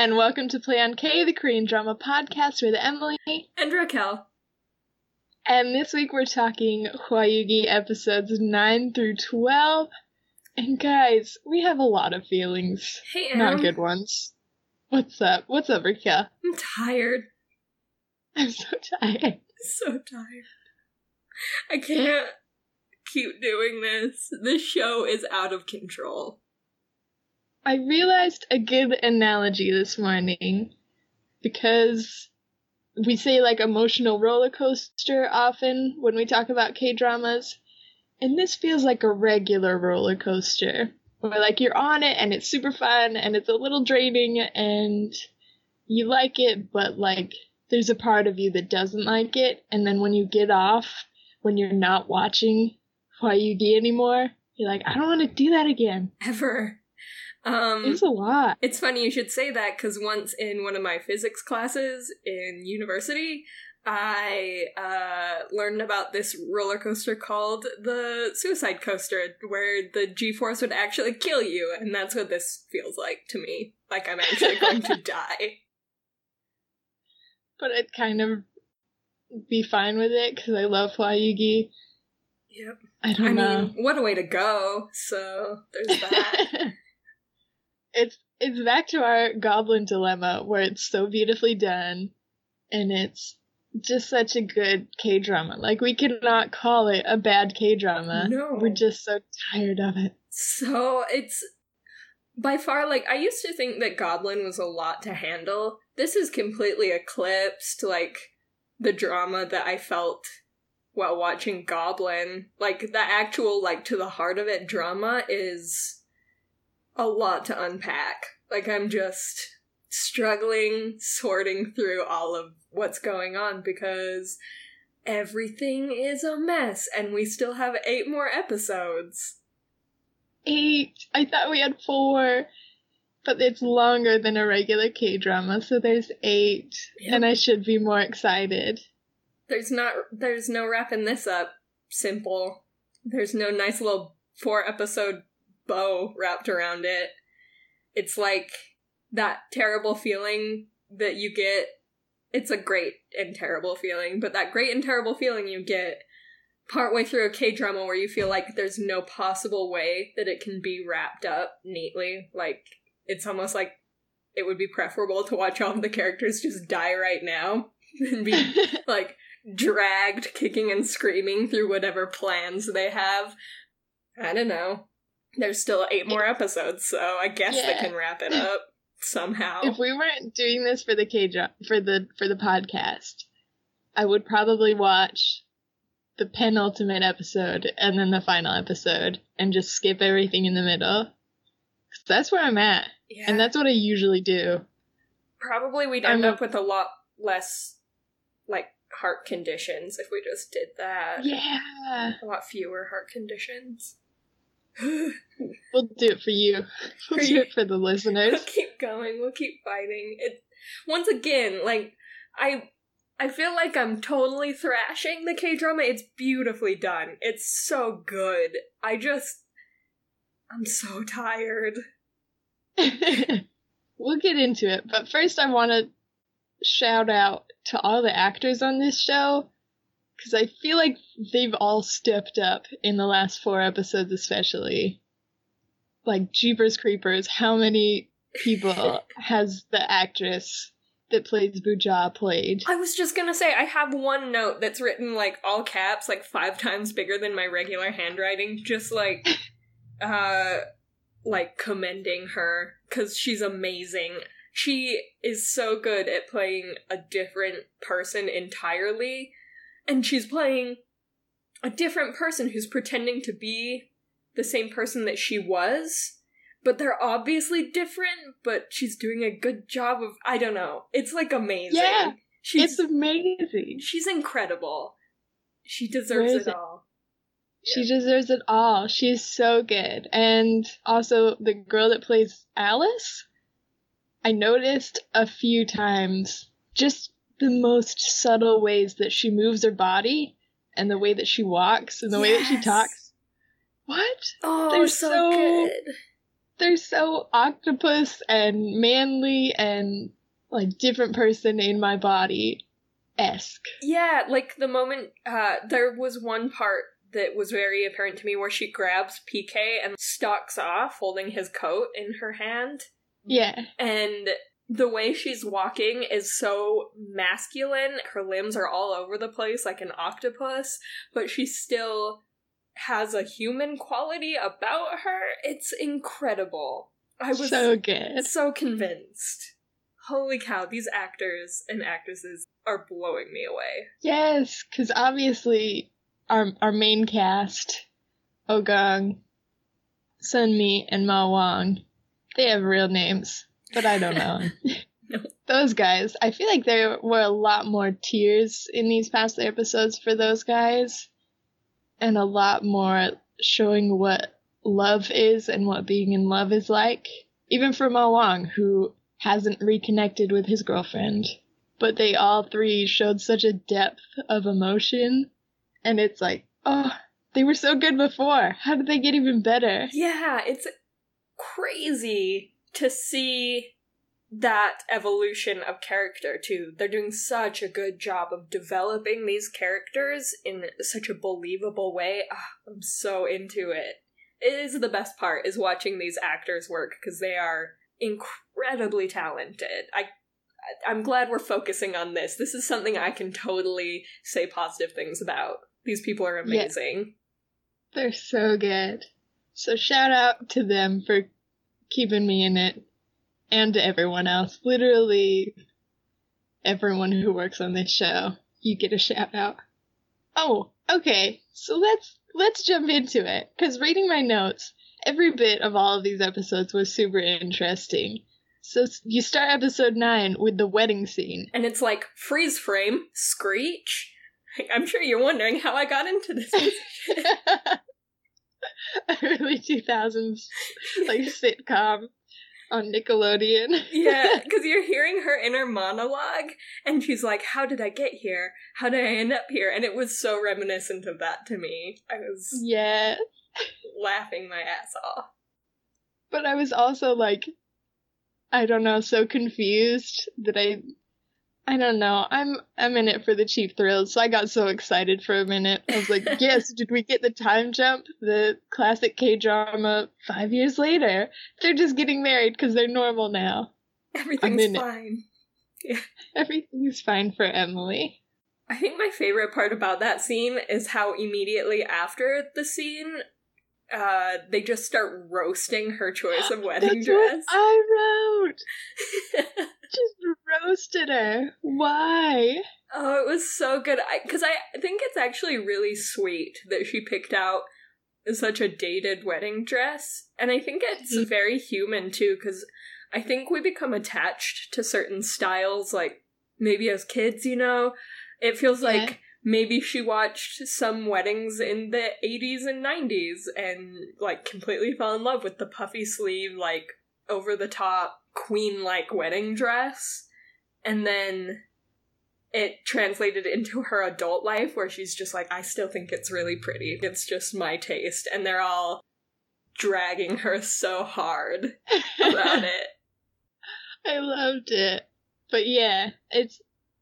and welcome to Play on K, the Korean drama podcast with Emily. And Raquel. And this week we're talking Hwayugi episodes 9 through 12. And guys, we have a lot of feelings. Hey, Em. Not good ones. What's up? What's up, Raquel? I'm tired. I'm so tired. So tired. I can't keep doing this. This show is out of control. I realized a good analogy this morning because we say like emotional roller coaster often when we talk about K dramas, and this feels like a regular roller coaster where like you're on it and it's super fun and it's a little draining and you like it, but like there's a part of you that doesn't like it, and then when you get off, when you're not watching Hwayugi anymore, you're like, I don't want to do that again. Ever. Um, It's a lot. It's funny you should say that because once in one of my physics classes in university, I uh, learned about this roller coaster called the suicide coaster, where the G force would actually kill you, and that's what this feels like to me. Like I'm actually going to die. but I'd kind of be fine with it because I love Hwayugi. Yep. I don't I know. mean, what a way to go. So there's that. it's it's back to our Goblin dilemma where it's so beautifully done, and it's just such a good K drama. Like we cannot call it a bad K drama. No. we're just so tired of it. So it's by far like I used to think that Goblin was a lot to handle. This is completely eclipsed like the drama that I felt while watching Goblin. Like the actual like to the heart of it drama is a lot to unpack. Like I'm just struggling sorting through all of what's going on because everything is a mess and we still have 8 more episodes. Eight. I thought we had four, but it's longer than a regular K drama, so there's eight, Yep. and I should be more excited. There's not there's no wrapping this up simple. There's no nice little four episode bow wrapped around it. It's like that terrible feeling that you get. It's a great and terrible feeling, but that great and terrible feeling you get partway through a K drama where you feel like there's no possible way that it can be wrapped up neatly. Like it's almost like it would be preferable to watch all of the characters just die right now and be like dragged kicking and screaming through whatever plans they have. I don't know. There's still eight more episodes, so I guess they can wrap it up somehow. if we weren't doing this for the K dra- for the for the podcast, I would probably watch the penultimate episode and then the final episode and just skip everything in the middle. that's where I'm at, yeah. and that's what I usually do. probably we'd I'm end up with a lot less like heart conditions if we just did that. Yeah, A lot fewer heart conditions. We'll do it for you. We'll For do you. it for the listeners. we'll keep going. We'll keep fighting. It once again, like I I feel like I'm totally thrashing the K drama. It's beautifully done. It's so good. I just I'm so tired. we'll get into it, but first I want to shout out to all the actors on this show because I feel like they've all stepped up in the last four episodes, especially. Like Jeepers Creepers, how many people has the actress that plays Buja played? I was just gonna say I have one note that's written like all caps, like five times bigger than my regular handwriting, just like uh like commending her because she's amazing. She is so good at playing a different person entirely, and she's playing a different person who's pretending to be the same person that she was. But they're obviously different, but she's doing a good job of I don't know. It's like amazing. Yeah, She's it's amazing. she's incredible. She deserves it, it? all. She deserves it all. She's so good. And also the girl that plays Alice, I noticed a few times just the most subtle ways that she moves her body and the way that she walks and the way that she talks. What? Oh, They're so, so- good. They're so octopus and manly and like different person in my body esque. Yeah, like the moment uh there was one part that was very apparent to me where she grabs PK and stalks off holding his coat in her hand Yeah. and the way she's walking is so masculine. Her limbs are all over the place like an octopus, but she still has a human quality about her. It's incredible. I was so good. so convinced. Holy cow, these actors and actresses are blowing me away. Yes, because obviously our our main cast, oh Ogong, Sunmi, and Ma Wang, they have real names, but I don't know. No. Those guys, I feel like there were a lot more tears in these past episodes for those guys, and a lot more showing what love is and what being in love is like. Even for Ma Wang, who hasn't reconnected with his girlfriend but they all three showed such a depth of emotion and it's like oh they were so good before how did they get even better Yeah, it's crazy to see that evolution of character too. They're doing such a good job of developing these characters in such a believable way. Ah, I'm so into it. It is the best part is watching these actors work because they are incredibly talented. I I'm glad we're focusing on this. This is something I can totally say positive things about. These people are Yeah. amazing. they're so good so shout out to them for keeping me in it and to everyone else. Literally everyone who works on this show. You get a shout out. Oh okay. So let's let's jump into it. Because reading my notes every bit of all of these episodes was super interesting. So you start episode 9 with the wedding scene. And it's like freeze frame, screech. I'm sure you're wondering how I got into this position. early 2000s like sitcom on nickelodeon yeah, because you're hearing her inner monologue, and she's like, "How did I get here? How did I end up here?" And it was so reminiscent of that to me. I was yeah laughing my ass off. but i was also like i don't know so confused that i i don't know. I'm i'm in it for the cheap thrills so i got so excited for a minute. I was like yes did we get the time jump? The classic k-drama five years later. They're just getting married because they're normal now. Everything's in it. fine. everything's fine for emily. I think my favorite part about that scene is how immediately after the scene, uh, they just start roasting her choice of wedding dress. I wrote. Just roasted her. Why? Oh, it was so good. Because I, think it's actually really sweet that she picked out such a dated wedding dress. And I think it's Mhm. very human too, because I think we become attached to certain styles, like maybe as kids, you know? It feels Yeah. like maybe she watched some weddings in the 80s and 90s and like completely fell in love with the puffy sleeve, like over the top queen like wedding dress. And then it translated into her adult life where she's just like, I still think it's really pretty. It's just my taste. And they're all dragging her so hard about it. I loved it. But yeah, it's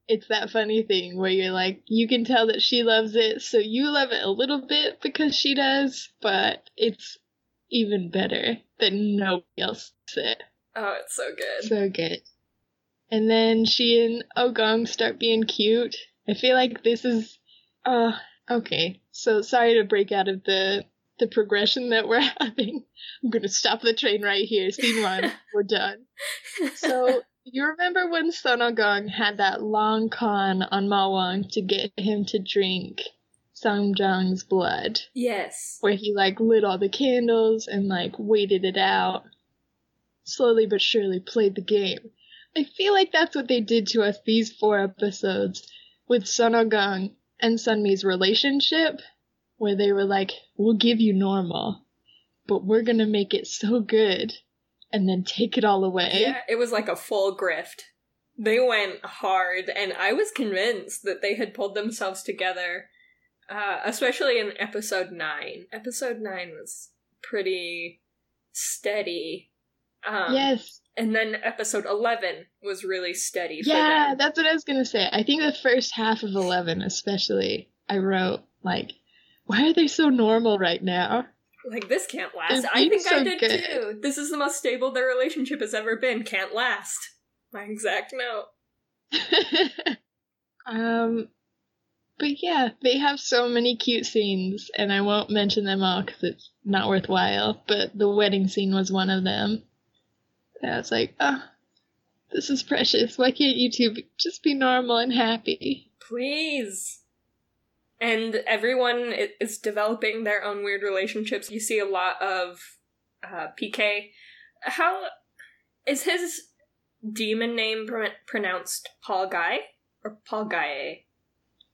it's that funny thing where you're like, you can tell that she loves it, so you love it a little bit because she does, but it's even better that nobody else does it. Oh, it's so good. So good. And then she and Ogong start being cute. I feel like this is uh okay. So sorry to break out of the the progression that we're having. I'm gonna stop the train right here. Scene one, we're done. So you remember when Sonogong had that long con on Mawang to get him to drink Samjong's blood? yes. where he like lit all the candles and like waited it out. Slowly but surely played the game. I feel like that's what they did to us these four episodes with Sonogong and Sunmi's relationship, where they were like, we'll give you normal, but we're gonna make it so good and then take it all away. Yeah, it was like a full grift. They went hard, and I was convinced that they had pulled themselves together, uh, especially in episode 9. Episode 9 was pretty steady. Um, yes. And then episode 11 was really steady for Yeah, that's what I was gonna say. I think the first half of eleven, especially, I wrote like, "Why are they so normal right now?" Like, this can't last. I think I did good. too. This is the most stable their relationship has ever been. Can't last. My exact note. um, but yeah, they have so many cute scenes, and I won't mention them all because it's not worthwhile. But the wedding scene was one of them. And I was like, oh, this is precious. Why can't you two be- just be normal and happy? Please. And everyone is developing their own weird relationships. You see a lot of uh, PK. How is his demon name pr- pronounced Paul Guy or Paul Guy?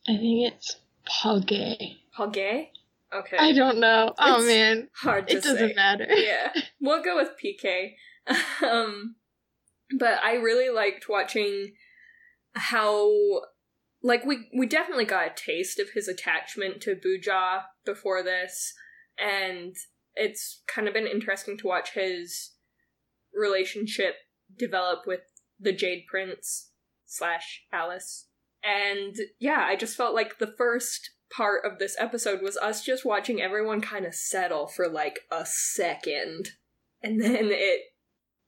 I think it's Paul Gay. Paul Gay? Okay. I don't know. Oh It's man, Hard to it doesn't say. matter. yeah, we'll go with PK. um, but I really liked watching how, like, we we definitely got a taste of his attachment to Buja before this, and it's kind of been interesting to watch his relationship develop with the Jade Prince slash Alice. And yeah, I just felt like the first part of this episode was us just watching everyone kind of settle for like a second. And then it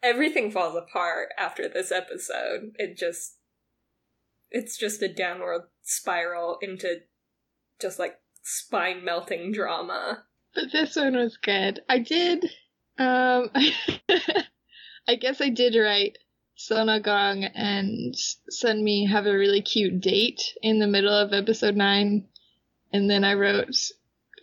everything falls apart after this episode. It just it's just a downward spiral into just like spine melting drama. But this one was good. I did. Um, I guess I did write Sonogong and Sunmi have a really cute date in the middle of episode nine, and then I wrote,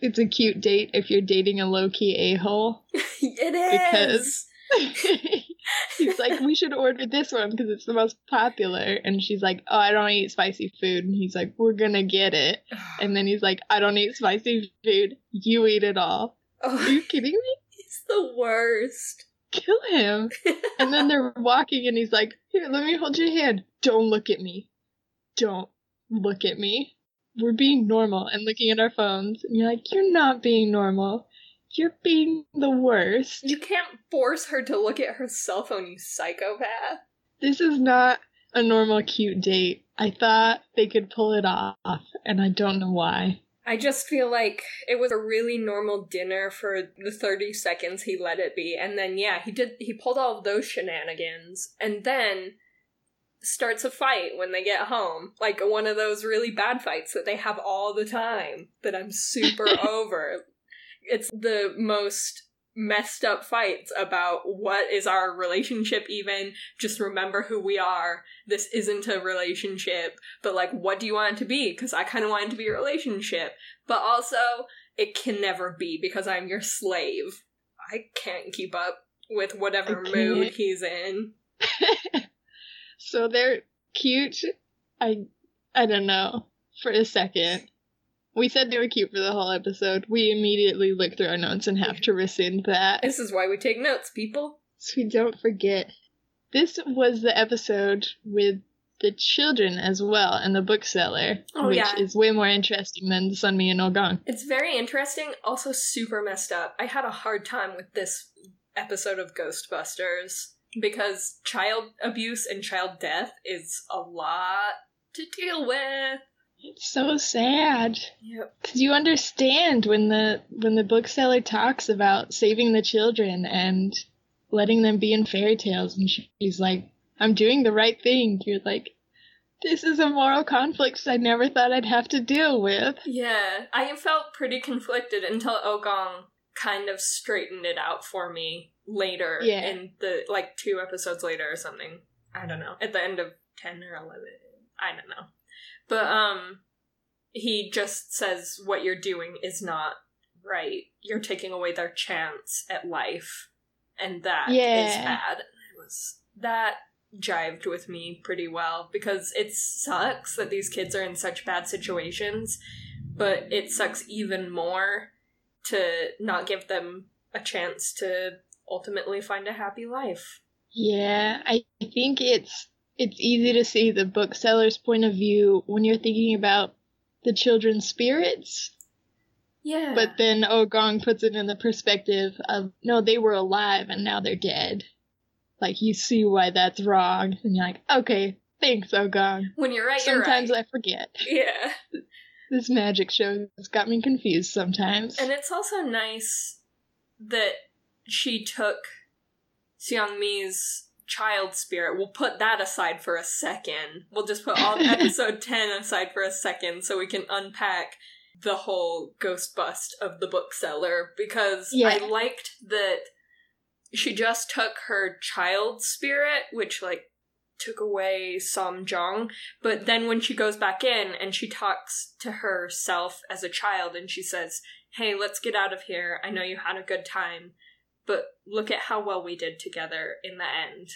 "It's a cute date if you're dating a low key a hole." it is. Because- He's like, "We should order this one because it's the most popular," and she's like, "Oh, I don't eat spicy food," and he's like, "We're gonna get it," and then he's like, "I don't eat spicy food. You eat it all." Oh. Are oh, you kidding me? he's the worst. kill him. and then they're walking, and he's like, Here, let me hold your hand. Don't look at me. Don't look at me. We're being normal and looking at our phones. And you're like, You're not being normal. You're being the worst. You can't force her to look at her cell phone, you psychopath. This is not a normal cute date. I thought they could pull it off, and I don't know why. I just feel like it was a really normal dinner for the 30 seconds he let it be. And then, yeah, he did, he pulled all of those shenanigans and then starts a fight when they get home. Like one of those really bad fights that they have all the time that I'm super over. It's the most messed up fights about what is our relationship even. Just remember who we are. This isn't a relationship but like what do you want it to be? Because i kind of want it to be a relationship. But also it can never be because i'm your slave. I can't keep up with whatever mood he's in. So they're cute. I I don't know. For a second. We said they were cute for the whole episode. We immediately look through our notes and have to rescind that. this is why we take notes people So we don't forget. This was the episode with the children as well and the bookseller, Oh, which yeah. is way more interesting than Sunmi and Ogong. it's very interesting also super messed up i had a hard time with this episode of ghostbusters because child abuse and child death is a lot to deal with It's so sad. yep Cause you understand when the when the bookseller talks about saving the children and letting them be in fairy tales, and she's like, "I'm doing the right thing." You're like, "This is a moral conflict I never thought I'd have to deal with." Yeah, I felt pretty conflicted until Ogong kind of straightened it out for me later Yeah. in the like two episodes later or something. I don't know. At the end of 10 or 11. I don't know. But um he just says what you're doing is not right. You're taking away their chance at life and that is Yeah. bad. It was that jived with me pretty well because it sucks that these kids are in such bad situations, but it sucks even more to not give them a chance to ultimately find a happy life. Yeah, I think it's it's easy to see the bookseller's point of view when you're thinking about the children's spirits, Yeah. but then Ogong puts it in the perspective of no, they were alive and now they're dead. Like you see why that's wrong, and you're like, okay, thanks, Ogong. when you're right, you're Sometimes right. I forget. yeah. This magic show has got me confused sometimes. And it's also nice that she took Seong Mi's child spirit. We'll put that aside for a second. We'll just put all episode 10 aside for a second so we can unpack the whole ghost bust of the bookseller because Yeah. I liked that she just took her child spirit, which like took away Samjong, but then when she goes back in and she talks to herself as a child and she says, Hey, let's get out of here. I know you had a good time, but look at how well we did together in the end.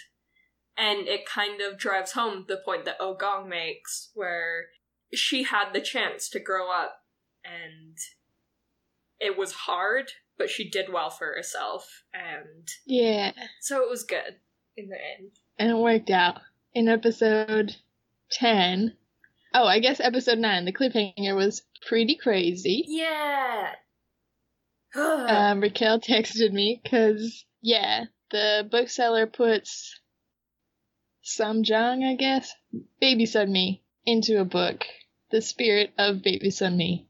And it kind of drives home the point that oh Ogong makes, where she had the chance to grow up and it was hard, but she did well for herself. And yeah, so it was good in the end. and it worked out. In episode 10, oh, I guess episode 9, the cliffhanger was pretty crazy. Yeah. Um, Raquel texted me because, yeah, the bookseller puts Samjong, I guess, Baby Sun Mi, into a book. The spirit of Baby Sun Mi.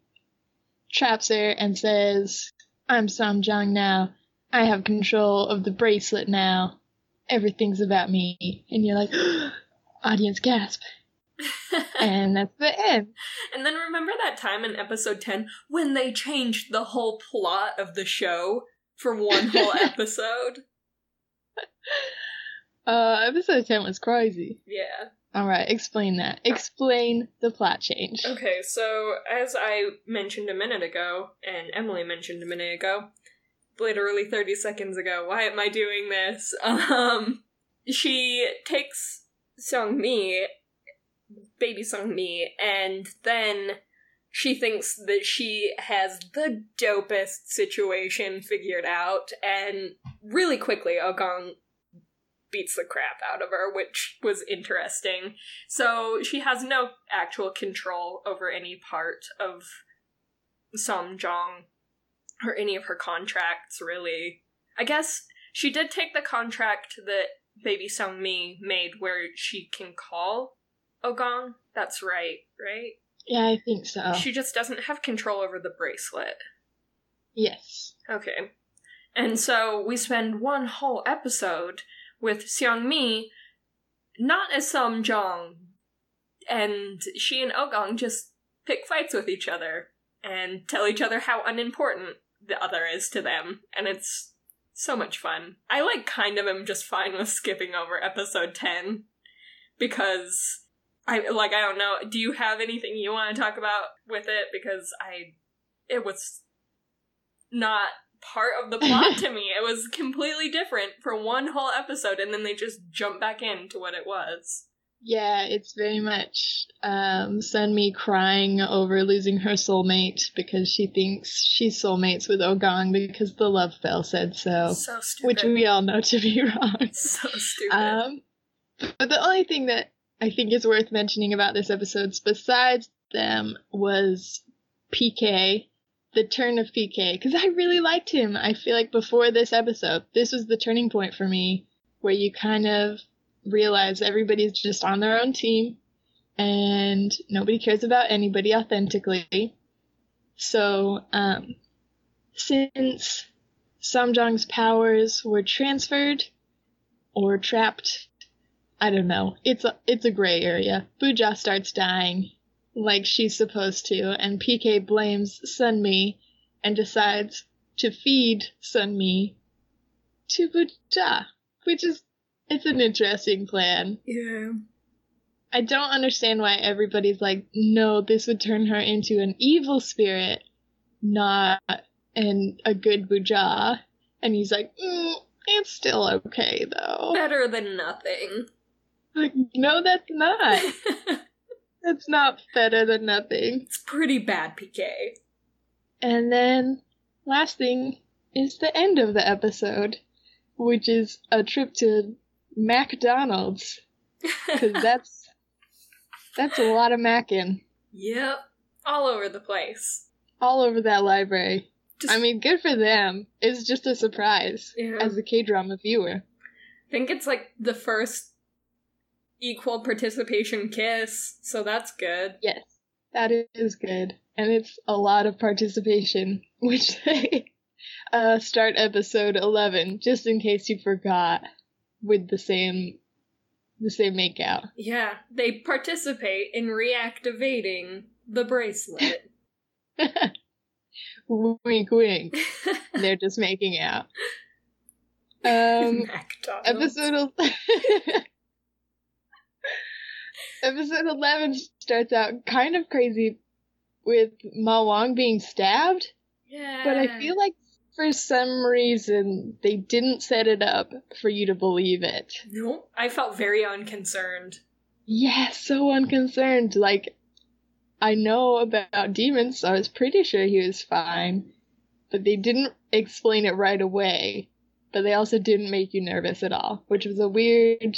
Traps her and says, I'm Sam Jung now. I have control of the bracelet now. Everything's about me. And you're like, audience gasp. And that's the end. and then remember that time in episode 10 when they changed the whole plot of the show for one whole episode? Uh, episode 10 was crazy. Yeah. Alright, explain that. Explain the plot change. Okay, so as I mentioned a minute ago, and Emily mentioned a minute ago, literally 30 seconds ago, why am I doing this? Um, she takes Sung Mi, baby Sung Mi, and then she thinks that she has the dopest situation figured out, and really quickly, Ogong beats the crap out of her, which was interesting. So she has no actual control over any part of Samjong or any of her contracts, really. I guess she did take the contract that Baby Sung Mi made where she can call Ogong. That's right, right? Yeah, I think so. She just doesn't have control over the bracelet. yes. Okay. And so we spend one whole episode with Seong Mi, not as Samjong, and she and Ogong just pick fights with each other and tell each other how unimportant the other is to them, and it's so much fun. I like kind of am just fine with skipping over episode 10 because I like I don't know, do you have anything you want to talk about with it because I it was not part of the plot to me. It was completely different for one whole episode, and then they just jump back into what it was. Yeah, it's very much um, send me crying over losing her soulmate because she thinks she's soulmates with Ogong because the love spell said so, So stupid. which we all know to be wrong. so stupid. Um, but the only thing that I think is worth mentioning about this episode, besides them, was PK, the turn of PK, because I really liked him. I feel like before this episode, this was the turning point for me, where you kind of realize everybody's just on their own team, and nobody cares about anybody authentically. So, um, since Samjong's powers were transferred or trapped I don't know. It's a it's a gray area. Buja starts dying like she's supposed to, and PK blames Sunmi and decides to feed Sunmi to Buja, which is it's an interesting plan. yeah. I don't understand why everybody's like, no, this would turn her into an evil spirit, not an a good Buja. And he's like, mm, it's still okay though. Better than nothing. Like, no, that's not. That's not better than nothing. it's pretty bad, PK. And then, last thing is the end of the episode, which is a trip to McDonald's, because that's that's a lot of macking yep. All over the place. all over that library. Just, I mean, good for them. It's just a surprise yeah. as a K drama viewer. I think it's like the first equal participation kiss, so that's good. Yes, that is good, and it's a lot of participation, which they uh, start episode eleven, just in case you forgot, with the same the same makeout. Yeah, they participate in reactivating the bracelet. wink, wink. They're just making out. Um, episode episode 11 starts out kind of crazy with Ma Wang being stabbed, Yeah. but I feel like for some reason they didn't set it up for you to believe it. No, I felt very unconcerned. Yeah, so unconcerned. Like, I know about demons, so I was pretty sure he was fine, but they didn't explain it right away. But they also didn't make you nervous at all, which was a weird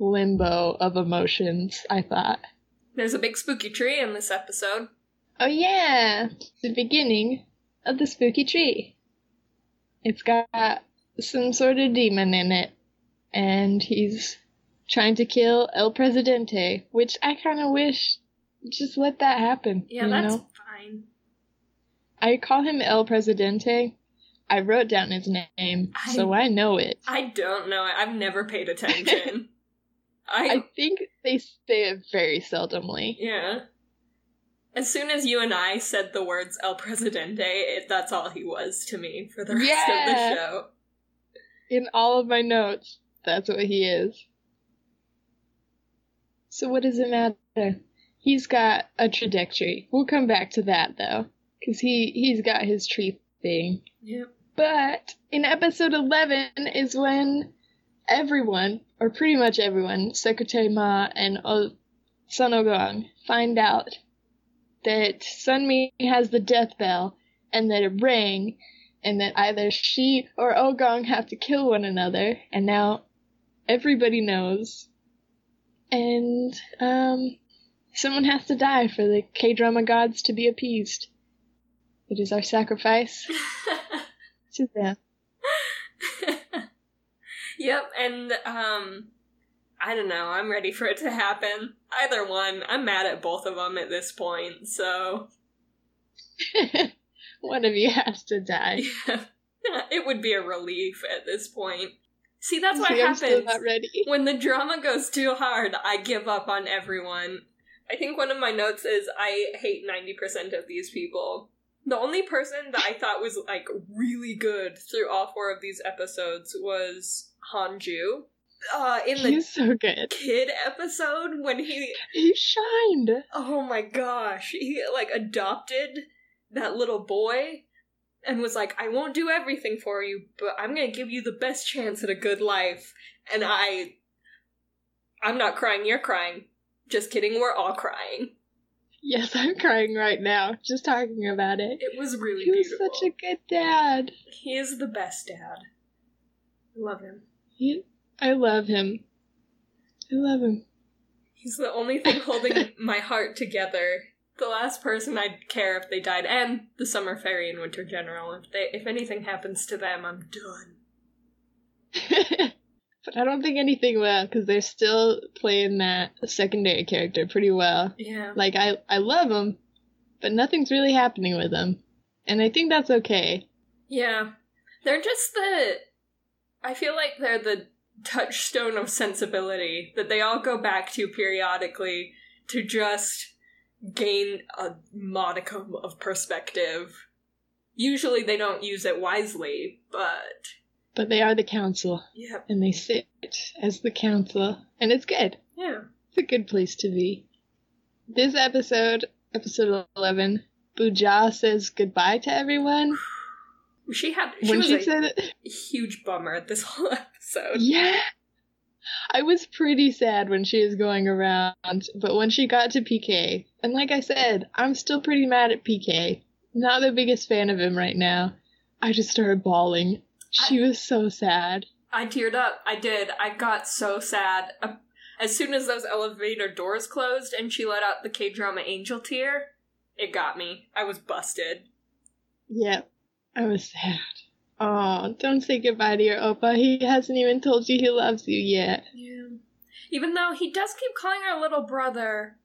limbo of emotions, I thought. There's a big spooky tree in this episode. Oh, yeah, the beginning of the spooky tree. It's got some sort of demon in it, and he's trying to kill El Presidente, which I kind of wish just let that happen. Yeah, that's know? fine. I call him El Presidente. I wrote down his name, I- so I know it. I don't know. I've never paid attention. I, I think they say it very seldomly. yeah. As soon as you and I said the words El Presidente, it, that's all he was to me for the rest of the show. In all of my notes, that's what he is. So what does it matter? He's got a trajectory. We'll come back to that though, because he he's got his tree thing. Yep. But in episode 11 is when everyone, or pretty much everyone, Secretary Ma and o- Sun Ogong, find out that Sun Sunmi has the death bell and that it rang, and that either she or Ogong have to kill one another, and now everybody knows. And, um, someone has to die for the K drama gods to be appeased. It is our sacrifice to them. Yep, and um I don't know, I'm ready for it to happen. Either one. I'm mad at both of them at this point, so One of you has to die. yeah. it would be a relief at this point. See, that's what See, happens. When the drama goes too hard, I give up on everyone. I think one of my notes is I hate 90% of these people. The only person that I thought was like really good through all four of these episodes was Hanju. Uh in the He's so good. kid episode when he He shined. oh my gosh, he like adopted that little boy and was like, I won't do everything for you, but I'm gonna give you the best chance at a good life. And I. I'm not crying, you're crying. Just kidding, we're all crying. Yes, I'm crying right now just talking about it. It was really He was beautiful. such a good dad. He is the best dad. I love him. He, I love him. I love him. He's the only thing holding my heart together. The last person I'd care if they died, and the Summer Fairy and Winter General. If they, if anything happens to them, I'm done. but I don't think anything will because they're still playing that secondary character pretty well. Yeah. Like I, I love them, but nothing's really happening with them, and I think that's okay. Yeah. They're just the. I feel like they're the touchstone of sensibility that they all go back to periodically to just gain a modicum of perspective. Usually they don't use it wisely, but. But they are the council, Yep. and they sit as the council, and it's good. Yeah. It's a good place to be. This episode, episode 11, Buja says goodbye to everyone. She had. She when was she a said it, huge bummer this whole episode. yeah. I was pretty sad when she was going around, but when she got to PK, and like I said, I'm still pretty mad at PK. Not the biggest fan of him right now. I just started bawling. She was so sad. I teared up. I did. I got so sad. Uh, As soon as those elevator doors closed and she let out the K drama angel tear, it got me. I was busted. Yep. I was sad. Oh, don't say goodbye to your Oppa. He hasn't even told you he loves you yet. Yeah. Even though he does keep calling her little brother.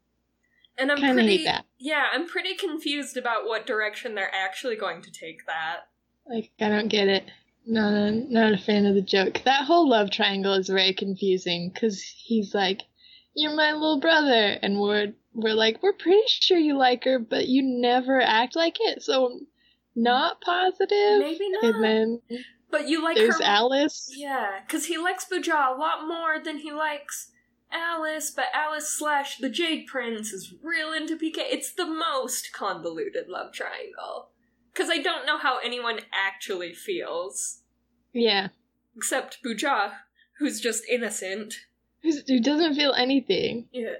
And I'm Kinda pretty. Yeah, I'm pretty confused about what direction they're actually going to take that. Like, I don't get it. Not, not a fan of the joke. That whole love triangle is very confusing because he's like, "You're my little brother," and we're we're like, "We're pretty sure you like her, but you never act like it." So, not positive. Maybe not. And then But you like there's her Alice. Yeah, because he likes Buja a lot more than he likes Alice, but Alice slash the Jade Prince is real into PK. It's the most convoluted love triangle. Because I don't know how anyone actually feels. Yeah, Except Buja, who's just innocent. who's- who doesn't feel anything. Yeah.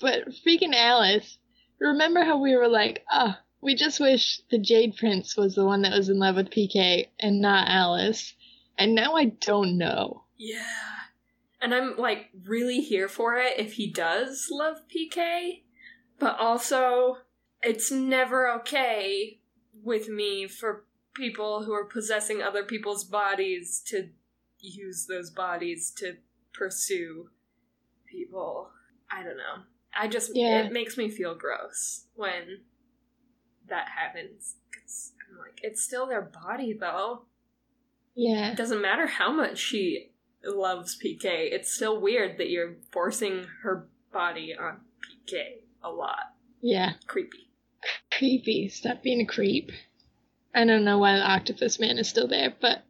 But freaking Alice, remember how we were like, ah, we just wish the Jade Prince was the one that was in love with PK and not Alice. And now I don't know. Yeah. And I'm like really here for it if he does love PK, but also it's never okay with me for people who are possessing other people's bodies to use those bodies to pursue people. I don't know. I just Yeah. it makes me feel gross when that happens. 'Cause I'm like, it's still their body though. Yeah. It doesn't matter how much she loves PK. It's still weird that you're forcing her body on PK a lot. Yeah. Creepy. Creepy. Stop being a creep. I don't know why the octopus man is still there, but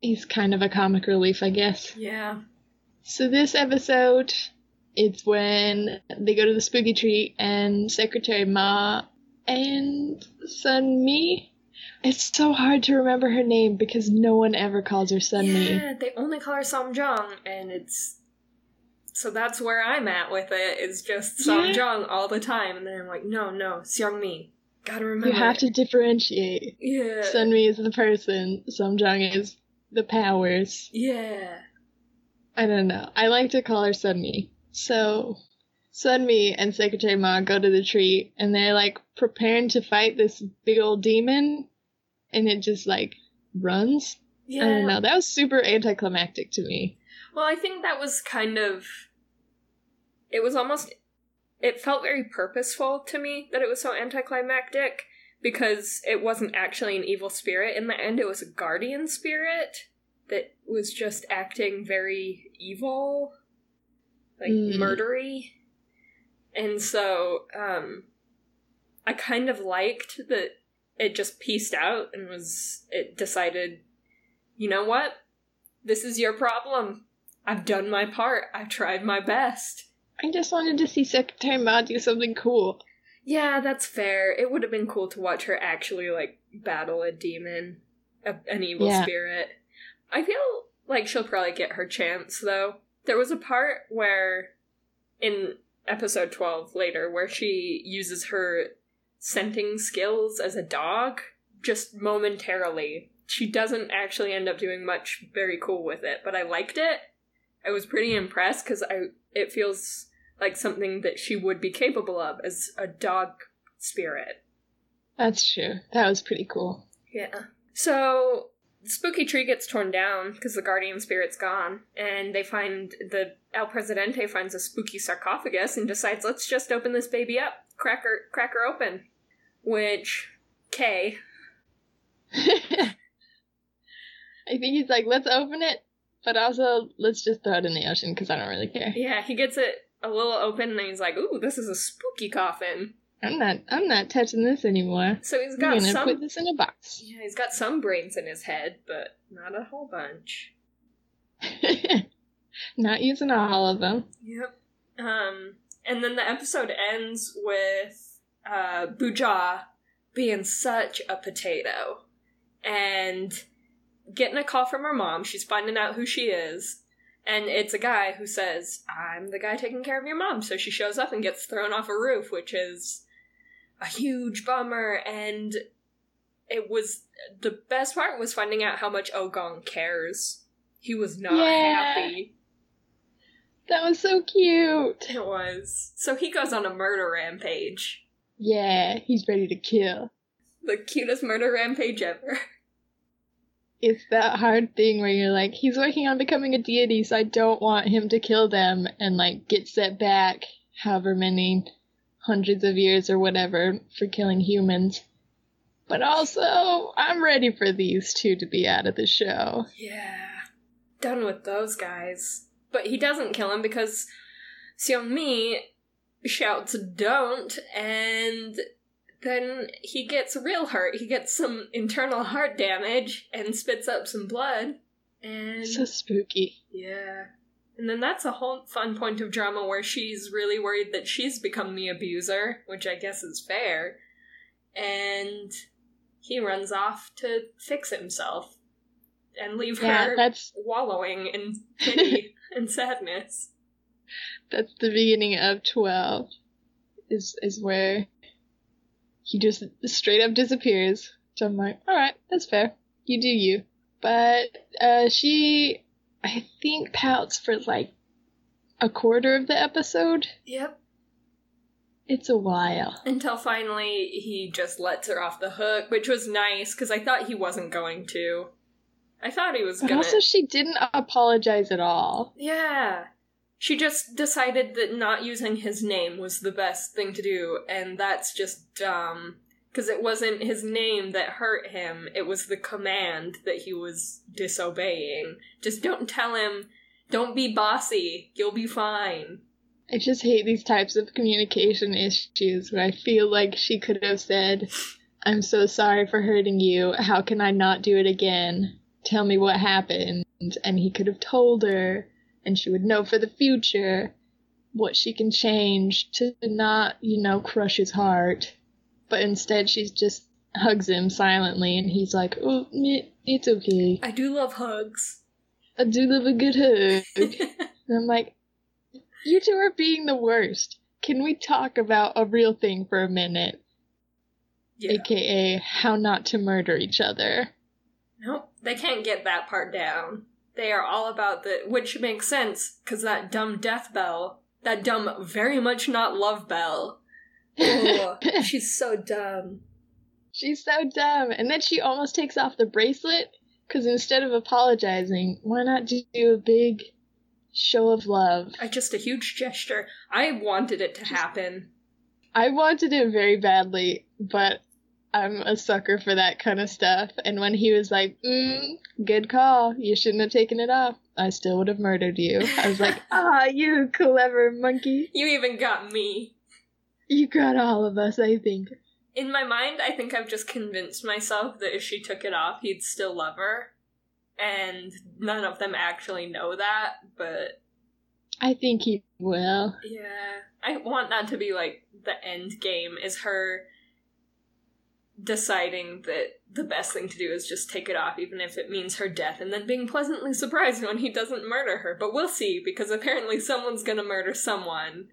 he's kind of a comic relief, I guess. Yeah. So this episode, it's when they go to the spooky tree and Secretary Ma and Sun Mi. It's so hard to remember her name because no one ever calls her Sun Mi. Yeah, they only call her Samjong, and it's so that's where I'm at with it. it. Is just Yeah. Samjong all the time, and then I'm like, no, no, Seongmi. Gotta remember. You have it. to differentiate. Yeah. Sun Mi is the person, Samjong is the powers. yeah. I don't know. I like to call her Sunmi. So, Sunmi and Secretary Ma go to the tree, and they're like preparing to fight this big old demon, and it just like runs. Yeah. I don't know. That was super anticlimactic to me. Well, I think that was kind of. It was almost. It felt very purposeful to me that it was so anticlimactic because it wasn't actually an evil spirit. In the end, it was a guardian spirit that was just acting very evil, like Mm. murdery. And so, um, I kind of liked that it just pieced out and was. It decided, you know what? This is your problem. I've done my part. I've tried my best. I just wanted to see Secretary Ma do something cool. Yeah, that's fair. It would have been cool to watch her actually, like, battle a demon, a, an evil Yeah. spirit. I feel like she'll probably get her chance, though. There was a part where, in episode 12 later, where she uses her scenting skills as a dog, just momentarily. She doesn't actually end up doing much very cool with it, but I liked it. I was pretty impressed because I it feels like something that she would be capable of as a dog spirit. That's true. That was pretty cool. Yeah. So the spooky tree gets torn down because the guardian spirit's gone, and they find the El Presidente finds a spooky sarcophagus and decides let's just open this baby up, crack her, crack her open. Which K. I think he's like, let's open it, but also let's just throw it in the ocean because I don't really care. yeah, he gets it a little open and he's like, "Ooh, this is a spooky coffin." I'm not. I'm not touching this anymore. So he's I'm got gonna some put this in a box. Yeah, he's got some brains in his head, but not a whole bunch. not using all of them. Yep. Um, and then the episode ends with uh, Buja being such a potato and getting a call from her mom. She's finding out who she is. And it's a guy who says, I'm the guy taking care of your mom. So she shows up and gets thrown off a roof, which is a huge bummer. And it was the best part was finding out how much Ogong cares. He was not Yeah. happy. That was so cute. It was. So he goes on a murder rampage. Yeah, he's ready to kill. The cutest murder rampage ever. It's that hard thing where you're like, he's working on becoming a deity, so I don't want him to kill them and like get set back however many hundreds of years or whatever for killing humans. But also, I'm ready for these two to be out of the show. Yeah. Done with those guys. But he doesn't kill him because Sun Mi shouts don't and then he gets real hurt. He gets some internal heart damage and spits up some blood. And So spooky. yeah. And then that's a whole fun point of drama where she's really worried that she's become the abuser, which I guess is fair. And he runs off to fix himself and leave Yeah, her that's wallowing in pity and sadness. that's the beginning of twelve. Is is where he just straight up disappears. So I'm like, all right, that's fair. You do you. But uh, she, I think, pouts for like a quarter of the episode. Yep. It's a while. Until finally he just lets her off the hook, which was nice because I thought he wasn't going to. I thought he was But gonna. also, she didn't apologize at all. Yeah. She just decided that not using his name was the best thing to do, and that's just dumb. Because it wasn't his name that hurt him, it was the command that he was disobeying. Just don't tell him, don't be bossy, you'll be fine. I just hate these types of communication issues where I feel like she could have said, I'm so sorry for hurting you. How can I not do it again? Tell me what happened. And he could have told her, and she would know for the future what she can change to not, you know, crush his heart. But instead, she just hugs him silently, and he's like, Oh, it's okay. I do love hugs. I do love a good hug. And I'm like, you two are being the worst. Can we talk about a real thing for a minute? yeah. AKA how not to murder each other. Nope, they can't get that part down. They are all about the, which makes sense, because that dumb death bell, that dumb, very much not love bell. Oh, she's so dumb. She's so dumb. And then she almost takes off the bracelet because instead of apologizing, why not do a big show of love? I just a huge gesture. I wanted it to happen. I wanted it very badly, but I'm a sucker for that kind of stuff. And when he was like, mm, good call, you shouldn't have taken it off, I still would have murdered you. I was like, ah, you clever monkey. You even got me. You got all of us, I think. In my mind, I think I've just convinced myself that if she took it off, he'd still love her. And none of them actually know that, but I think he will. Yeah, I want that to be like the end game is her deciding that the best thing to do is just take it off, even if it means her death, and then being pleasantly surprised when he doesn't murder her. But we'll see, because apparently someone's gonna murder someone.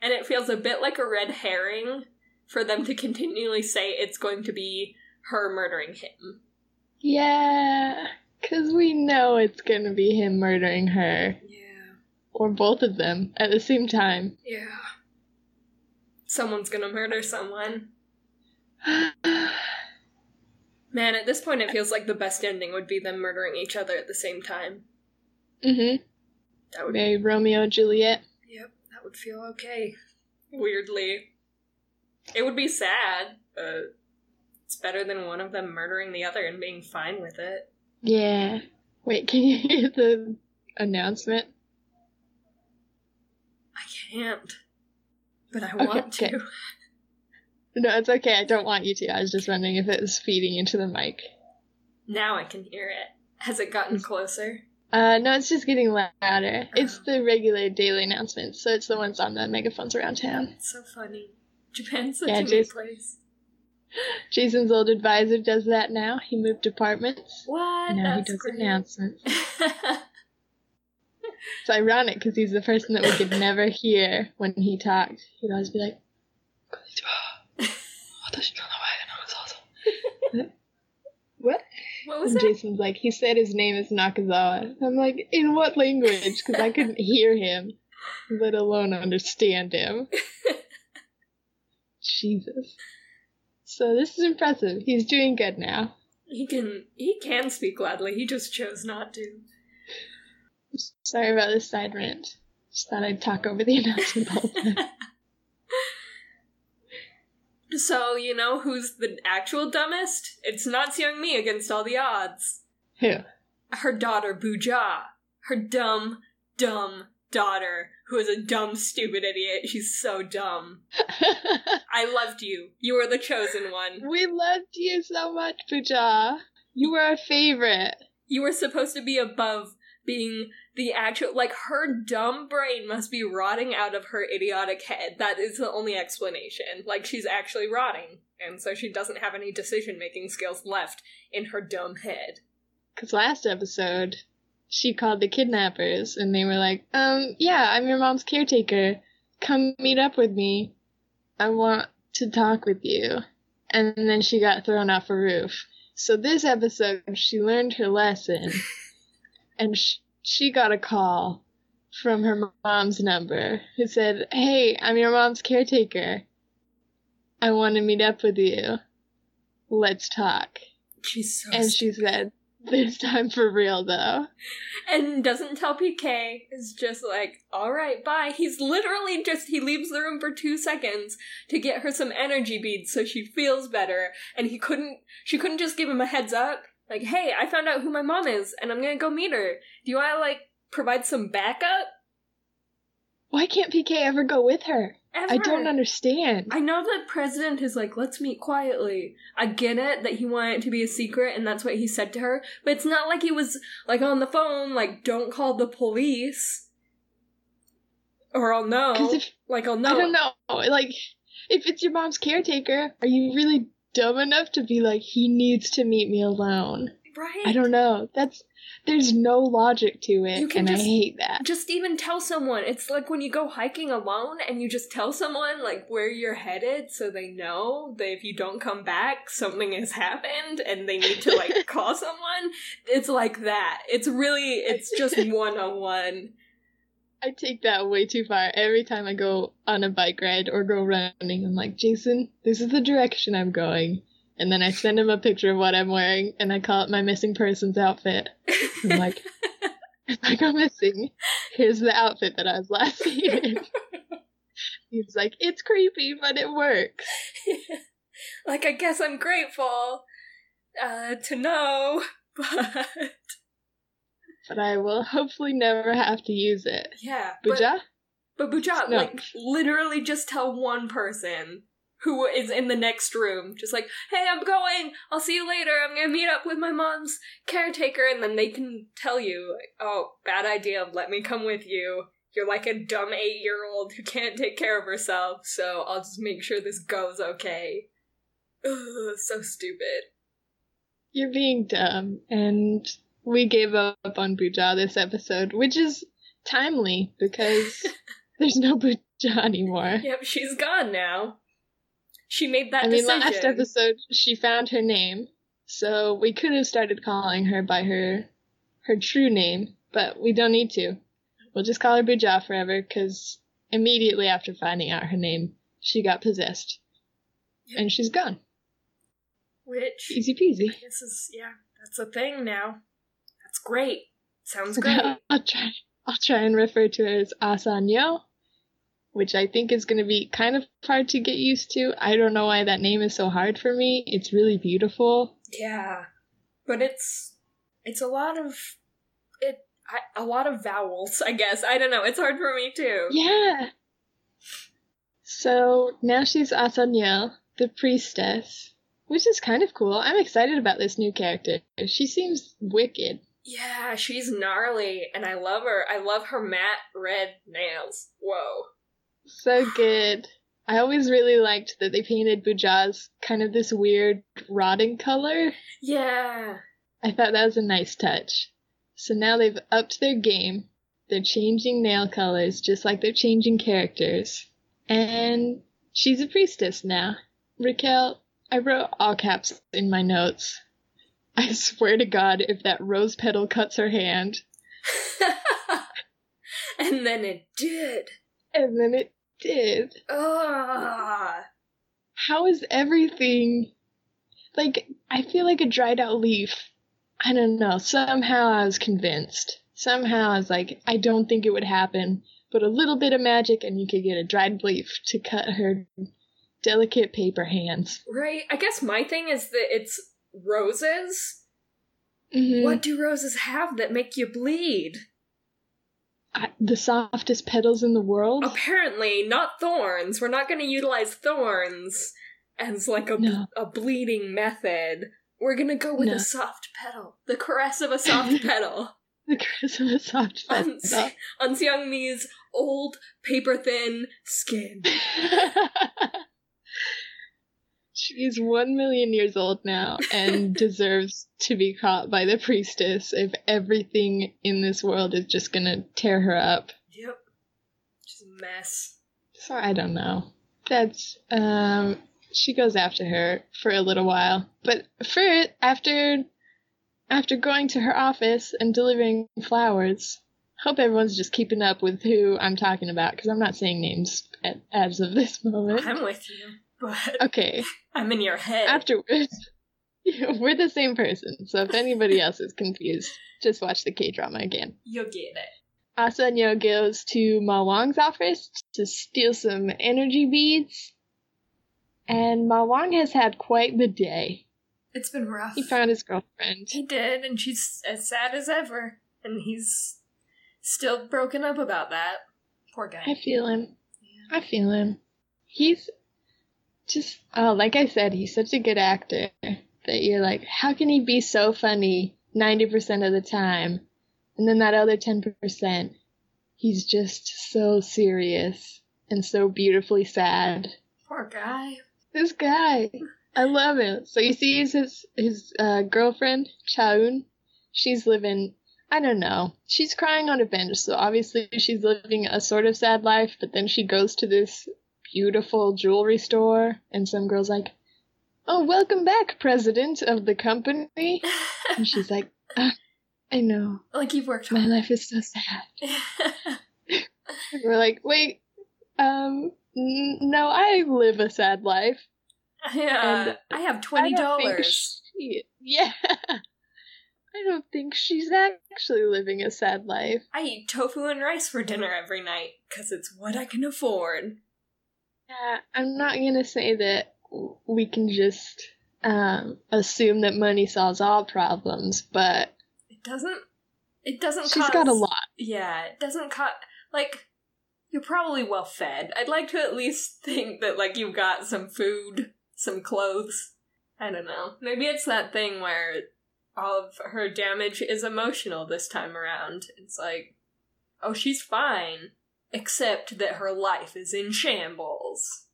And it feels a bit like a red herring for them to continually say it's going to be her murdering him. Yeah, because we know it's gonna be him murdering her. Yeah. Or both of them at the same time. Yeah. Someone's gonna murder someone. Man, at this point, it feels like the best ending would be them murdering each other at the same time. mm-hmm. That would, Very Romeo and Juliet. Yep, that would feel okay. Weirdly, it would be sad, but it's better than one of them murdering the other and being fine with it. Yeah. Wait, can you hear the announcement? I can't, but I Okay, want to. okay. No, it's okay. I don't want you to. I was just wondering if it was feeding into the mic. Now I can hear it. Has it gotten closer? Uh, no, it's just getting louder. It's the regular daily announcements, so it's the ones on the megaphones around town. It's so funny. Japan's such Yeah, a just- place. Jason's old advisor does that now. He moved departments. What? now he does great. announcements. It's ironic because he's the person that we could never hear when he talked. He'd always be like, What? Was And it? Jason's like, he said his name is Nakazawa. I'm like, in what language? Because I couldn't hear him, let alone understand him. Jesus. So this is impressive. He's doing good now. He can he can speak gladly. He just chose not to. Sorry about this side rant. Just thought I'd talk over the announcement the time. So you know who's the actual dumbest? It's not Sun Mi against all the odds. Who? Her daughter Buja. Her dumb, dumb daughter, who is a dumb, stupid idiot. She's so dumb. I loved you. You were the chosen one. we loved you so much, Buja. You were our favorite. You were supposed to be above being the actual like her dumb brain must be rotting out of her idiotic head. That is the only explanation. Like she's actually rotting, and so she doesn't have any decision making skills left in her dumb head. Because last episode, she called the kidnappers and they were like, um, yeah, I'm your mom's caretaker. Come meet up with me. I want to talk with you. And then she got thrown off a roof. So this episode, she learned her lesson and sh- she got a call from her mom's number who said, Hey, I'm your mom's caretaker. I want to meet up with you. Let's talk. She's so And she said, This time for real though. and doesn't tell PK. Is just like, all right, bye. He's literally just he leaves the room for two seconds to get her some energy beads so she feels better. And he couldn't. She couldn't just give him a heads up. Like, hey, I found out who my mom is, and I'm gonna go meet her. Do you want to like provide some backup? Why can't PK ever go with her? Ever? I don't understand. I know that president is like, let's meet quietly. I get it that he wanted it to be a secret and that's what he said to her, but it's not like he was like on the phone, like, don't call the police. Or I'll know. if- like I'll know. I don't know. Like, if it's your mom's caretaker, are you really dumb enough to be like, he needs to meet me alone? Right? I don't know. That's there's no logic to it, You can and just- I hate that. just even tell someone. It's like when you go hiking alone and you just tell someone like where you're headed so they know that if you don't come back, something has happened and they need to like call someone. It's like that. It's really it's just one on one. I take that way too far. Every time I go on a bike ride or go running, I'm like, Jason, this is the direction I'm going. And then I send him a picture of what I'm wearing, and I call it my missing persons outfit. I'm like, if I go missing, here's the outfit that I was last seen in. He's like, it's creepy, but it works. like I guess I'm grateful uh to know, but But I will hopefully never have to use it. yeah. But, Buja? but Buja, No. like literally just tell one person who is in the next room. Just like, hey, I'm going. I'll see you later. I'm gonna meet up with my mom's caretaker, and then they can tell you, like, oh, bad idea. Let me come with you. You're like a dumb eight year old who can't take care of herself, so I'll just make sure this goes okay. Ugh, so stupid. You're being dumb, and we gave up on Buja this episode, which is timely because there's no Buja anymore. Yep, she's gone now. She made that I mean, decision. last episode she found her name, so we could have started calling her by her her true name, but we don't need to. We'll just call her Buja forever, because immediately after finding out her name, she got possessed, and she's gone. Which Easy peasy. this is yeah, that's a thing now. That's great. Sounds great. I'll try. I'll try and refer to her as Asanyo, which I think is going to be kind of hard to get used to. I don't know why that name is so hard for me. It's really beautiful. Yeah, but it's it's a lot of it. I, a lot of vowels, I guess. I don't know. It's hard for me too. Yeah. So now she's Asanyo, the priestess, which is kind of cool. I'm excited about this new character. She seems wicked. Yeah, she's gnarly, and I love her. I love her matte red nails. Whoa. So good. I always really liked that they painted Buja's kind of this weird rotting color. Yeah. I thought that was a nice touch. So now they've upped their game. They're changing nail colors just like they're changing characters. And she's a priestess now. Raquel, I wrote all caps in my notes. I swear to God, if that rose petal cuts her hand, and then it did. and then it did, Ah. how is everything like I feel like a dried out leaf. I don't know. Somehow I was convinced. Somehow I was like, I don't think it would happen, but a little bit of magic and you could get a dried leaf to cut her delicate paper hands. Right. I guess my thing is that it's roses. Mhm. What do roses have that make you bleed? I, the softest petals in the world? Apparently, not thorns. We're not going to utilize thorns as like a, No. a bleeding method. We're going to go with No. a soft petal. The caress of a soft petal. The caress of a soft On, petal. on Sun Mi's old, paper thin skin. She's one million years old now and deserves to be caught by the priestess if everything in this world is just gonna tear her up. Yep. Just a mess. So I don't know. That's um she goes after her for a little while. But for after after going to her office and delivering flowers, hope everyone's just keeping up with who I'm talking about because I'm not saying names at, as of this moment. I'm with you, but Okay, I'm in your head. afterwards, we're the same person. So if anybody else is confused, just watch the K drama again. You'll get it. Asanyo goes to Ma Wang's office to steal some energy beads. And Ma Wang has had quite the day. It's been rough. He found his girlfriend. He did, and she's as sad as ever. And he's still broken up about that. Poor guy. I feel him. I feel him. He's just, oh, like I said, he's such a good actor that you're like, how can he be so funny 90% of the time? And then that other 10%, he's just so serious and so beautifully sad. Poor guy. This guy, I love him. So he sees his his uh, girlfriend Chaun. She's living, I don't know. She's crying on a bench, so obviously she's living a sort of sad life. But then she goes to this beautiful jewelry store, and some girl's like, "Oh, welcome back, president of the company." And she's like, "Ah, "I know, like you've worked my hard. life is so sad." We're like, "Wait, um, n- no, I live a sad life." yeah. And I have twenty dollars. yeah. I don't think she's actually living a sad life. I eat tofu and rice for dinner every night because it's what I can afford. Yeah, I'm not gonna say that we can just um, assume that money solves all problems, but It doesn't. It doesn't. she's cause, got a lot. Yeah, it doesn't cut. Like, you're probably well fed. I'd like to at least think that, like, you've got some food, some clothes. I don't know. Maybe it's that thing where all of her damage is emotional this time around. It's like, oh, she's fine, except that her life is in shambles.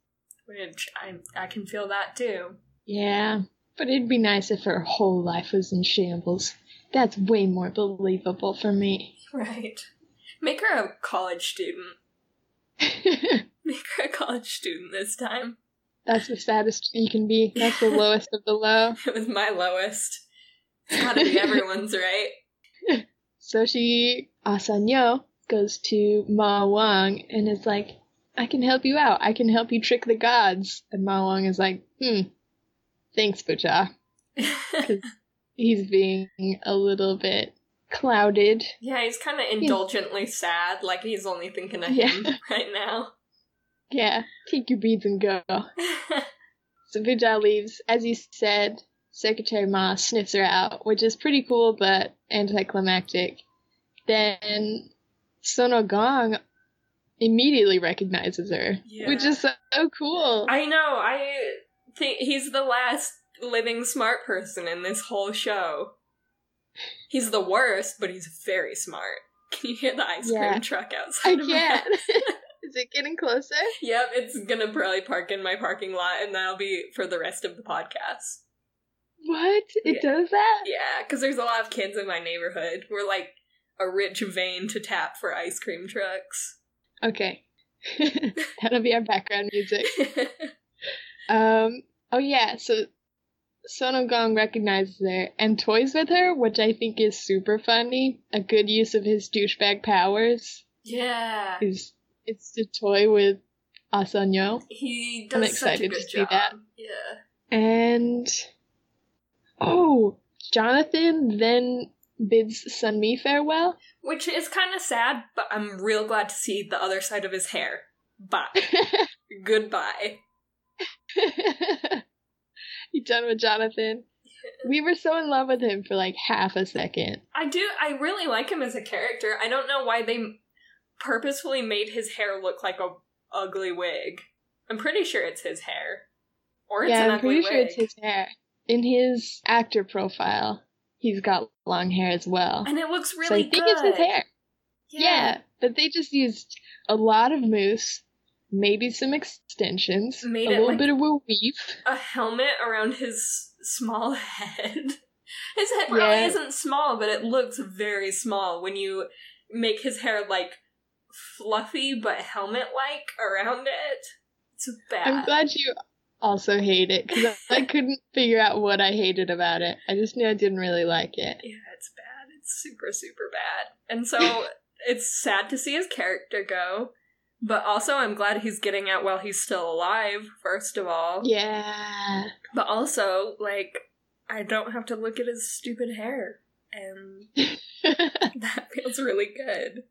Which I, I can feel that too. Yeah, but it'd be nice if her whole life was in shambles. That's way more believable for me. Right. Make her a college student. Make her a college student this time. That's the saddest you can be. That's the lowest of the low. It was my lowest. It's gotta be everyone's, right? So she, Asanyo, goes to Ma Wang and is like, I can help you out. I can help you trick the gods. And Ma Wang is like, hmm, thanks, Buja. He's being a little bit clouded. yeah, he's kind of indulgently sad, like he's only thinking of Yeah. him right now. Yeah, take your beads and go. So Buja leaves. As you said, Secretary Ma sniffs her out, which is pretty cool but anticlimactic. Then Sonogong immediately recognizes her, Yeah. which is so, cool. I know, I think he's the last living smart person in this whole show. He's the worst, but he's very smart. Can you hear the ice Yeah. cream truck outside of my can't. is it getting closer? Yep, it's gonna probably park in my parking lot, and that'll be for the rest of the podcast. What? It Yeah. does that? Yeah, because there's a lot of kids in my neighborhood. We're like a rich vein to tap for ice cream trucks. Okay. That'll be our background music. Um. Oh yeah. So Sonogong recognizes her and toys with her, which I think is super funny. A good use of his douchebag powers Yeah. is it's to toy with Asanyo. He I'm does such a excited good to see job. that. Yeah. And oh, Jonathan then bids Sun Mi farewell. Which is kind of sad, but I'm real glad to see the other side of his hair. Bye. Goodbye. you done with Jonathan? We were so in love with him for like half a second. I do. I really like him as a character. I don't know why they purposefully made his hair look like a ugly wig. I'm pretty sure it's his hair, or it's yeah, an I'm ugly pretty sure it's his hair. In his actor profile, he's got long hair as well. and it looks so really I think good. it's his hair. Yeah. but they just used a lot of mousse, maybe some extensions, Made a little like- bit of a weave. a helmet around his small head. His head probably Yeah. isn't small, but it looks very small when you make his hair like fluffy but helmet like around it. It's bad. I'm glad you also hate it because I couldn't figure out what I hated about it. I just knew I didn't really like it. Yeah, it's bad. It's super, super bad. And so it's sad to see his character go. But also, I'm glad he's getting out while he's still alive, first of all. Yeah. But also, like, I don't have to look at his stupid hair. And that feels really good.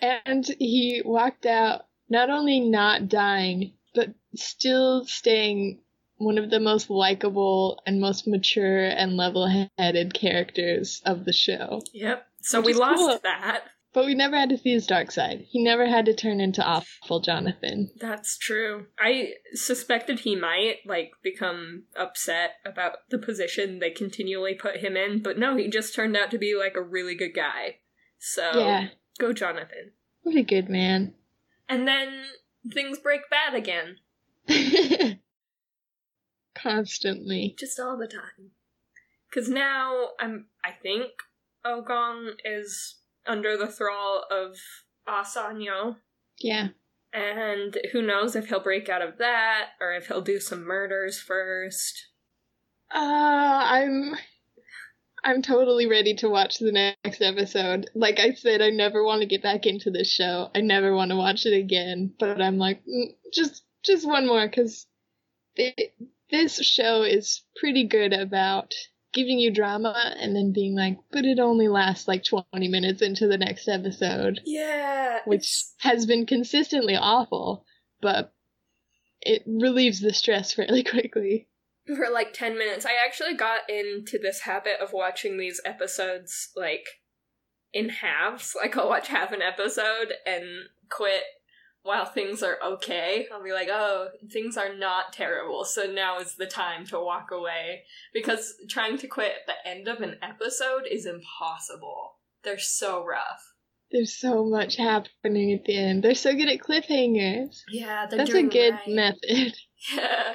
and he walked out not only not dying, but still staying one of the most likable and most mature and level headed characters of the show. Yep. So we lost cool. that. But we never had to see his dark side. He never had to turn into awful Jonathan. That's true. I suspected he might, like, become upset about the position they continually put him in, but no, he just turned out to be, like, a really good guy. So, Yeah. go Jonathan. What a good man. And then things break bad again. Constantly. Just all the time. Because now, I'm, I think Ogong is under the thrall of Asanyo. Yeah. And who knows if he'll break out of that or if he'll do some murders first. Uh, I'm I'm totally ready to watch the next episode. Like I said, I never want to get back into this show. I never want to watch it again. But I'm like, mm, just just one more because this show is pretty good about giving you drama and then being like, but it only lasts like 20 minutes into the next episode, Yeah, which has been consistently awful, but it relieves the stress fairly quickly. For like 10 minutes. I actually got into this habit of watching these episodes like in halves. Like I'll watch half an episode and quit while things are okay. I'll be like, oh, things are not terrible, so now is the time to walk away. Because trying to quit at the end of an episode is impossible. They're so rough. There's so much happening at the end. They're so good at cliffhangers. Yeah, they're That's a good right. method. Yeah.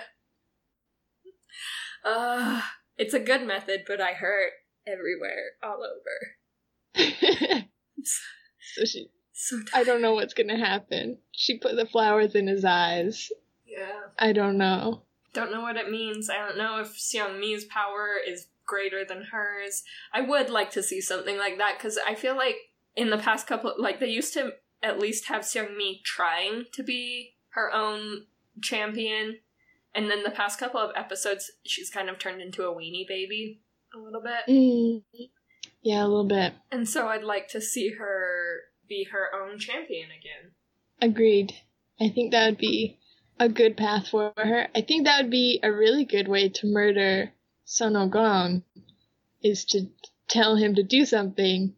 Uh, it's a good method, but I hurt everywhere, all over. so she, So I don't know what's gonna happen. She put the flowers in his eyes. Yeah. I don't know. Don't know what it means. I don't know if Sun Mi's power is greater than hers. I would like to see something like that because I feel like in the past couple, like they used to at least have Sun Mi trying to be her own champion, and then the past couple of episodes, she's kind of turned into a weenie baby a little bit. Mm. Yeah, a little bit. And so I'd like to see her be her own champion again. Agreed. I think that would be a good path for her. I think that would be a really good way to murder Sonogong, is to tell him to do something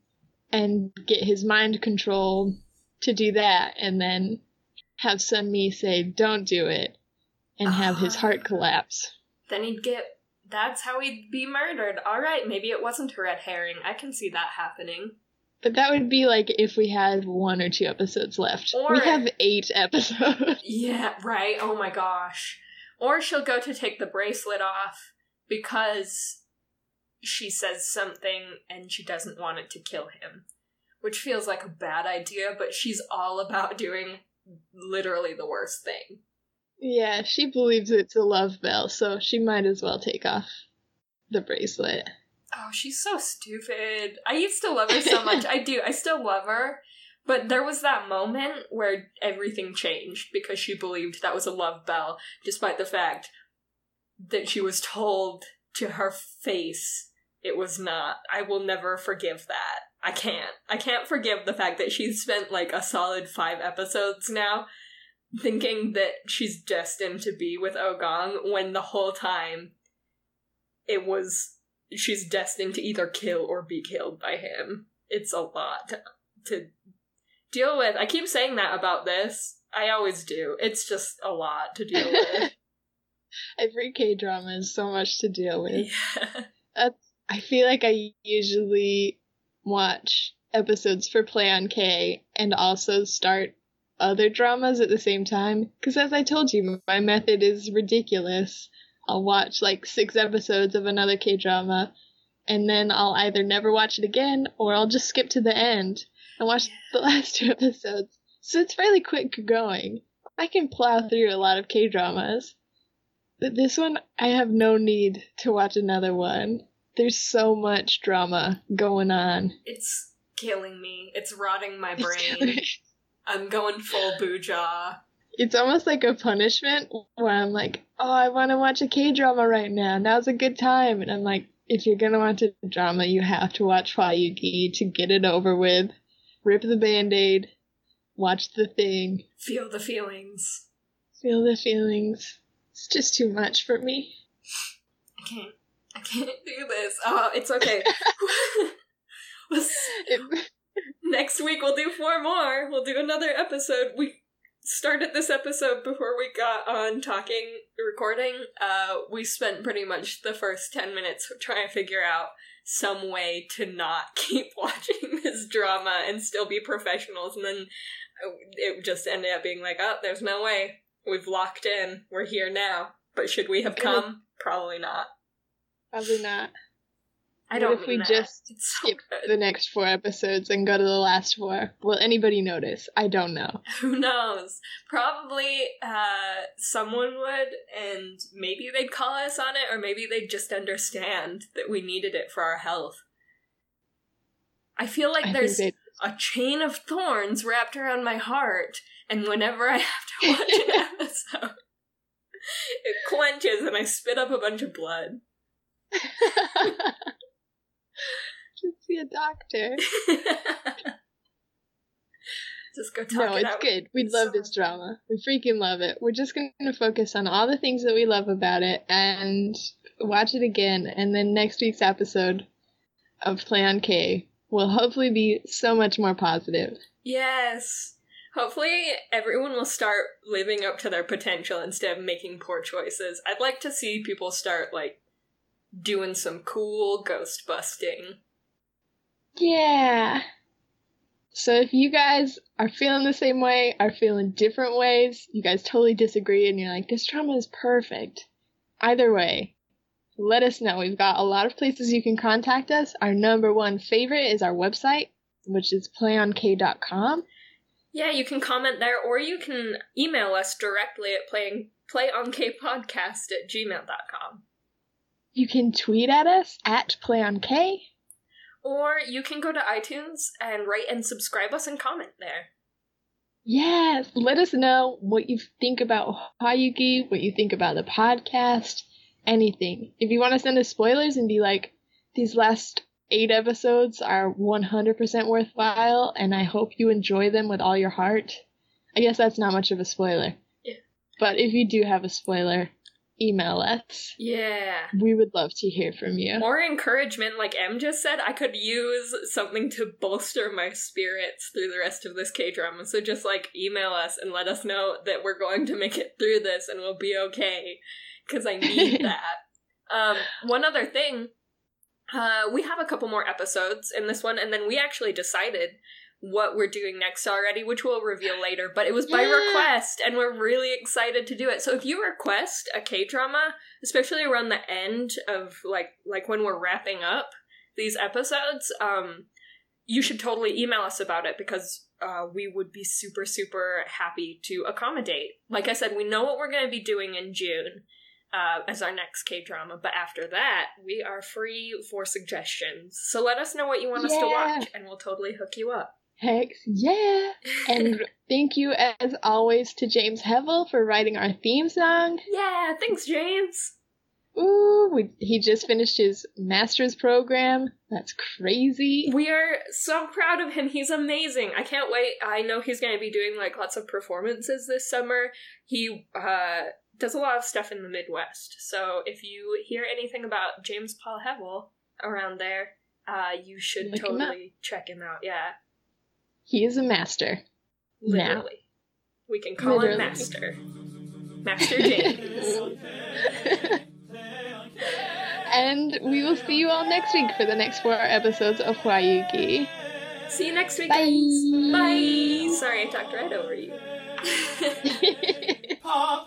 and get his mind controlled to do that, and then have Sun Mi say, don't do it, and have his Ah. heart collapse. Then he'd get. That's how he'd be murdered. All right, maybe it wasn't a red herring. I can see that happening. But that would be like if we had one or two episodes left. Or- we have eight episodes. Yeah, right. Oh my gosh. Or she'll go to take the bracelet off because she says something and she doesn't want it to kill him. Which feels like a bad idea, but she's all about doing literally the worst thing. Yeah, she believes it's a love bell, so she might as well take off the bracelet. Oh, she's so stupid. I used to love her so much. I do. I still love her. But there was that moment where everything changed because she believed that was a love bell, despite the fact that she was told to her face it was not. I will never forgive that. I can't. I can't forgive the fact that she's spent like a solid five episodes now thinking that she's destined to be with oh Ogong when the whole time it was she's destined to either kill or be killed by him. It's a lot to, to deal with. I keep saying that about this. I always do. It's just a lot to deal with. Every K drama is so much to deal with. yeah. That's, I feel like I usually watch episodes for Play on K and also start other dramas at the same time. Because as I told you, my method is ridiculous. I'll watch like six episodes of another K drama, and then I'll either never watch it again or I'll just skip to the end and watch the last two episodes. So it's fairly quick going. I can plow through a lot of K dramas. But this one, I have no need to watch another one. There's so much drama going on. It's killing me. It's rotting my brain. I'm going full Buja. It's almost like a punishment where I'm like, oh, I want to watch a K drama right now. Now's a good time. And I'm like, if you're gonna watch a drama, you have to watch Hwayuki to get it over with. Rip the band aid. Watch the thing. Feel the feelings. Feel the feelings. It's just too much for me. I can't. I can't do this. Oh, it's okay. It, next week we'll do four more. We'll do another episode. We started this episode before we got on talking recording. Uh, we spent pretty much the first ten minutes trying to figure out some way to not keep watching this drama and still be professionals, and then uh, it just ended up being like, oh, there's no way. We've locked in. We're here now. But should we have come? Probably not. probably not. I What don't if mean we that. just so skip good. the next four episodes and go to the last four? Will anybody notice? I don't know. Who knows? Probably uh, someone would, and maybe they'd call us on it, or maybe they'd just understand that we needed it for our health. I feel like I there's a chain of thorns wrapped around my heart, and whenever I have to watch an episode, it clenches and I spit up a bunch of blood. just see a doctor. just go talk No, it it's out. good. We It's love so this drama. We freaking love it. We're just going to focus on all the things that we love about it and watch it again. And then next week's episode of Play on K will hopefully be so much more positive. Yes. Hopefully, everyone will start living up to their potential instead of making poor choices. I'd like to see people start, like, doing some cool ghost busting. Yeah. So if you guys are feeling the same way, are feeling different ways, you guys totally disagree, and you're like, this drama is perfect. Either way, let us know. We've got a lot of places you can contact us. Our number one favorite is our website, which is playonk.com. Yeah, you can comment there, or you can email us directly at playing playonkpodcast at gmail.com. You can tweet at us at playonk. Or you can go to iTunes and rate and subscribe us and comment there. Yes, let us know what you think about Hwayuki, what you think about the podcast, anything. If you want to send us spoilers and be like, these last eight episodes are 100% worthwhile, and I hope you enjoy them with all your heart. I guess that's not much of a spoiler. Yeah. But if you do have a spoiler, email us. Yeah. We would love to hear from you. More encouragement, like Em just said, I could use something to bolster my spirits through the rest of this K drama. So just like email us and let us know that we're going to make it through this and we'll be okay. Because I need that. Um, one other thing, uh, we have a couple more episodes in this one, and then we actually decided what we're doing next already, which we'll reveal later. But it was by Yeah. request, and we're really excited to do it. So if you request a K drama, especially around the end of like like when we're wrapping up these episodes, um, you should totally email us about it because uh, we would be super super happy to accommodate. Like I said, we know what we're going to be doing in June. uh, as our next K drama. But after that, we are free for suggestions. So let us know what you want us to watch, and we'll totally hook you up. Heck yeah! And thank you, as always, to James Hevel for writing our theme song. yeah, thanks, James. Ooh, we, he just finished his master's program. That's crazy. We are so proud of him. He's amazing. I can't wait. I know he's going to be doing like lots of performances this summer. He uh, does a lot of stuff in the Midwest. So if you hear anything about James Paul Hevel around there, uh, you should Look him totally check him out. Yeah, He is a master. Now. literally. We can call him Literally. Master. Master James. and we will see you all next week for the next four episodes of Hwayuki. See you next week, Bye. guys. Bye. Sorry, I talked right over you. Pop